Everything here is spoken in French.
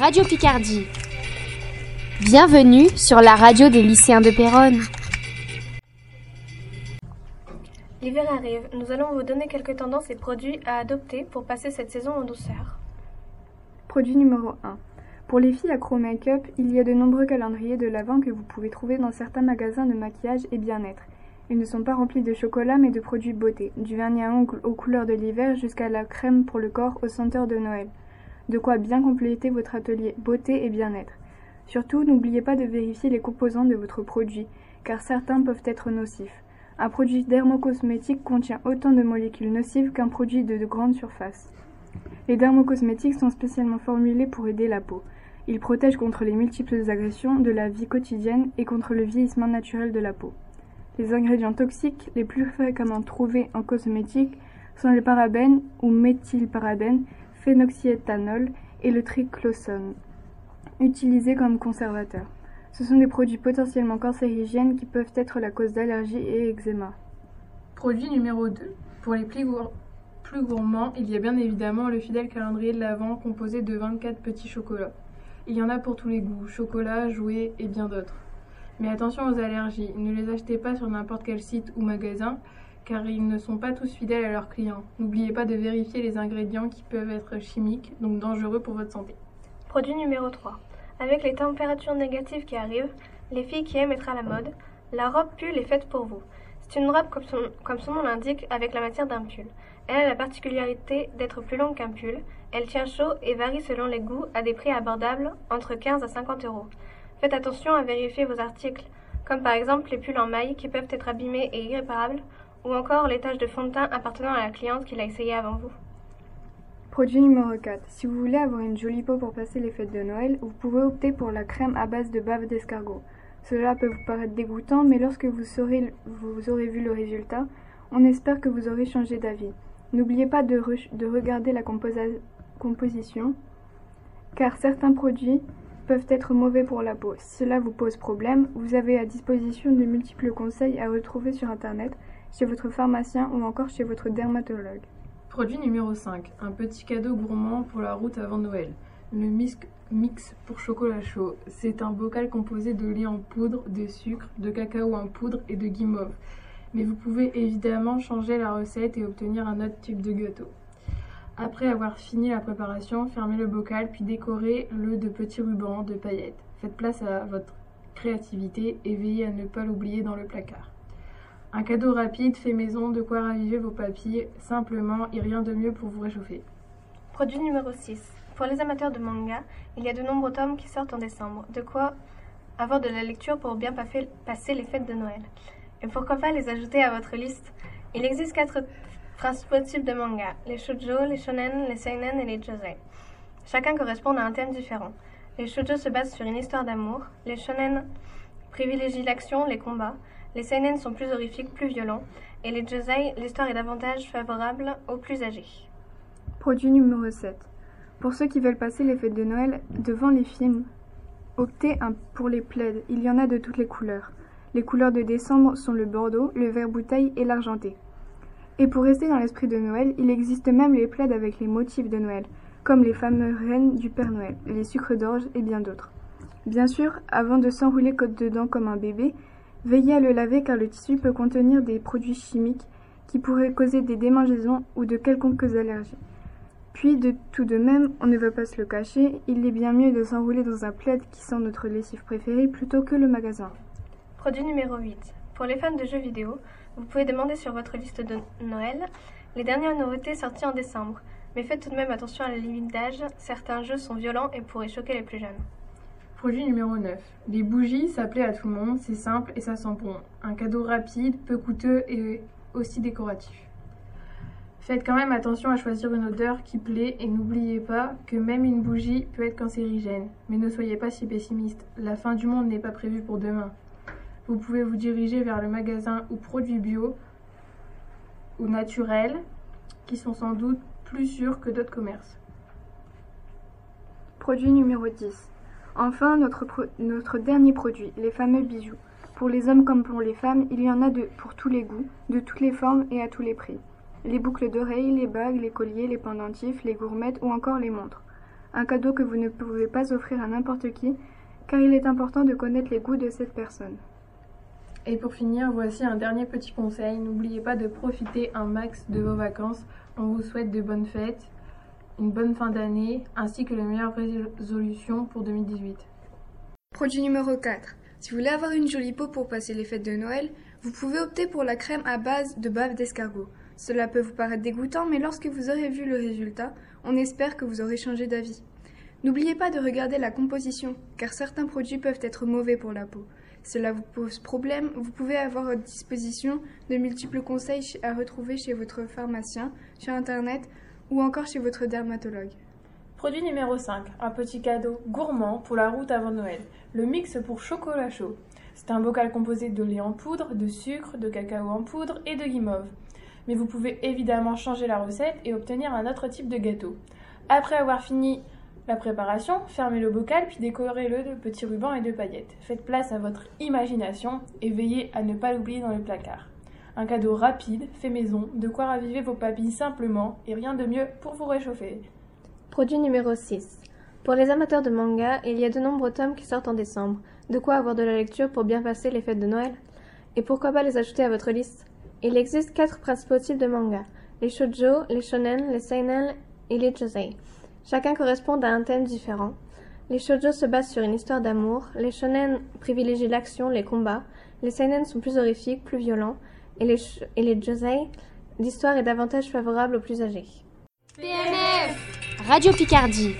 Radio Picardie. Bienvenue sur la radio des lycéens de Péronne. L'hiver arrive, nous allons vous donner quelques tendances et produits à adopter pour passer cette saison en douceur. Produit numéro 1. Pour les filles accro make-up, il y a de nombreux calendriers de l'Avent que vous pouvez trouver dans certains magasins de maquillage et bien-être. Ils ne sont pas remplis de chocolat mais de produits beauté, du vernis à ongles aux couleurs de l'hiver jusqu'à la crème pour le corps aux senteurs de Noël. De quoi bien compléter votre atelier beauté et bien-être. Surtout, n'oubliez pas de vérifier les composants de votre produit, car certains peuvent être nocifs. Un produit dermocosmétique contient autant de molécules nocives qu'un produit de, de grande surface. Les dermocosmétiques sont spécialement formulés pour aider la peau. Ils protègent contre les multiples agressions de la vie quotidienne et contre le vieillissement naturel de la peau. Les ingrédients toxiques les plus fréquemment trouvés en cosmétique sont les parabènes ou méthylparabènes, phénoxyéthanol et le triclosone, utilisés comme conservateurs. Ce sont des produits potentiellement cancérigènes qui peuvent être la cause d'allergies et eczéma. Produit numéro 2. Pour les gour- plus gourmands, il y a bien évidemment le fidèle calendrier de l'Avent composé de 24 petits chocolats. Il y en a pour tous les goûts, chocolat, jouets et bien d'autres. Mais attention aux allergies, ne les achetez pas sur n'importe quel site ou magasin car ils ne sont pas tous fidèles à leurs clients. N'oubliez pas de vérifier les ingrédients qui peuvent être chimiques, donc dangereux pour votre santé. Produit numéro 3. Avec les températures négatives qui arrivent, les filles qui aiment être à la mode, la robe pull est faite pour vous. C'est une robe comme son, nom l'indique avec la matière d'un pull. Elle a la particularité d'être plus longue qu'un pull. Elle tient chaud et varie selon les goûts à des prix abordables entre 15 à 50 euros. Faites attention à vérifier vos articles, comme par exemple les pulls en maille qui peuvent être abîmés et irréparables, ou encore les taches de fond de teint appartenant à la cliente qui l'a essayé avant vous. Produit numéro 4. Si vous voulez avoir une jolie peau pour passer les fêtes de Noël, vous pouvez opter pour la crème à base de bave d'escargot. Cela peut vous paraître dégoûtant, mais lorsque vous, aurez vu le résultat, on espère que vous aurez changé d'avis. N'oubliez pas de, re- de regarder la composition, car certains produits peuvent être mauvais pour la peau. Si cela vous pose problème, vous avez à disposition de multiples conseils à retrouver sur Internet, chez votre pharmacien ou encore chez votre dermatologue. Produit numéro 5. Un petit cadeau gourmand pour la route avant Noël. Le Mix pour chocolat chaud. C'est un bocal composé de lait en poudre, de sucre, de cacao en poudre et de guimauve. Mais vous pouvez évidemment changer la recette et obtenir un autre type de gâteau. Après avoir fini la préparation, fermez le bocal puis décorez-le de petits rubans, de paillettes. Faites place à votre créativité et veillez à ne pas l'oublier dans le placard. Un cadeau rapide, fait maison, de quoi raviver vos papilles, simplement et rien de mieux pour vous réchauffer. Produit numéro 6. Pour les amateurs de manga, il y a de nombreux tomes qui sortent en décembre. De quoi avoir de la lecture pour bien passer les fêtes de Noël. Et pourquoi pas les ajouter à votre liste Il existe quatre principaux types de mangas les shoujo, les shonen, les seinen et les josei. Chacun correspond à un thème différent. Les shoujo se basent sur une histoire d'amour, les shonen privilégient l'action, les combats, les seinen sont plus horrifiques, plus violents, et les josei, l'histoire est davantage favorable aux plus âgés. Produit numéro 7. Pour ceux qui veulent passer les fêtes de Noël devant les films, optez pour les plaids. Il y en a de toutes les couleurs. Les couleurs de décembre sont le bordeaux, le vert bouteille et l'argenté. Et pour rester dans l'esprit de Noël, il existe même les plaids avec les motifs de Noël, comme les fameux rennes du Père Noël, les sucres d'orge et bien d'autres. Bien sûr, avant de s'enrouler dedans comme un bébé, veillez à le laver car le tissu peut contenir des produits chimiques qui pourraient causer des démangeaisons ou de quelconques allergies. Puis, de tout de même, on ne veut pas se le cacher, il est bien mieux de s'enrouler dans un plaid qui sent notre lessive préférée plutôt que le magasin. Produit numéro 8. Pour les fans de jeux vidéo, vous pouvez demander sur votre liste de Noël les dernières nouveautés sorties en décembre. Mais faites tout de même attention à la limite d'âge, certains jeux sont violents et pourraient choquer les plus jeunes. Produit numéro 9. Les bougies, ça plaît à tout le monde, c'est simple et ça sent bon. Un cadeau rapide, peu coûteux et aussi décoratif. Faites quand même attention à choisir une odeur qui plaît et n'oubliez pas que même une bougie peut être cancérigène. Mais ne soyez pas si pessimiste, la fin du monde n'est pas prévue pour demain. Vous pouvez vous diriger vers le magasin ou produits bio ou naturels qui sont sans doute plus sûrs que d'autres commerces. Produit numéro 10. Enfin, notre, dernier produit, les fameux bijoux. Pour les hommes comme pour les femmes, il y en a de, pour tous les goûts, de toutes les formes et à tous les prix. Les boucles d'oreilles, les bagues, les colliers, les pendentifs, les gourmettes ou encore les montres. un cadeau que vous ne pouvez pas offrir à n'importe qui, car il est important de connaître les goûts de cette personne. Et pour finir, voici un dernier petit conseil. N'oubliez pas de profiter un max de vos vacances. On vous souhaite de bonnes fêtes, une bonne fin d'année, ainsi que les meilleures résolutions pour 2018. Produit numéro 4. Si vous voulez avoir une jolie peau pour passer les fêtes de Noël, vous pouvez opter pour la crème à base de bave d'escargot. Cela peut vous paraître dégoûtant, mais lorsque vous aurez vu le résultat, on espère que vous aurez changé d'avis. N'oubliez pas de regarder la composition, car certains produits peuvent être mauvais pour la peau. Cela vous pose problème, vous pouvez avoir à disposition de multiples conseils à retrouver chez votre pharmacien, sur Internet ou encore chez votre dermatologue. Produit numéro 5, un petit cadeau gourmand pour la route avant Noël, le mix pour chocolat chaud. C'est un bocal composé de lait en poudre, de sucre, de cacao en poudre et de guimauve mais vous pouvez évidemment changer la recette et obtenir un autre type de gâteau. Après avoir fini la préparation, fermez le bocal puis décorez-le de petits rubans et de paillettes. Faites place à votre imagination et veillez à ne pas l'oublier dans le placard. Un cadeau rapide, fait maison, de quoi raviver vos papilles simplement et rien de mieux pour vous réchauffer. Produit numéro 6. Pour les amateurs de manga, il y a de nombreux tomes qui sortent en décembre. De quoi avoir de la lecture pour bien passer les fêtes de Noël Et pourquoi pas les ajouter à votre liste il existe quatre principaux types de manga les shoujo, les shonen, les seinen et les josei. Chacun correspond à un thème différent. Les shoujo se basent sur une histoire d'amour, les shonen privilégient l'action, les combats, les seinen sont plus horrifiques, plus violents, et les, et les josei, l'histoire est davantage favorable aux plus âgés. PNF Radio Picardie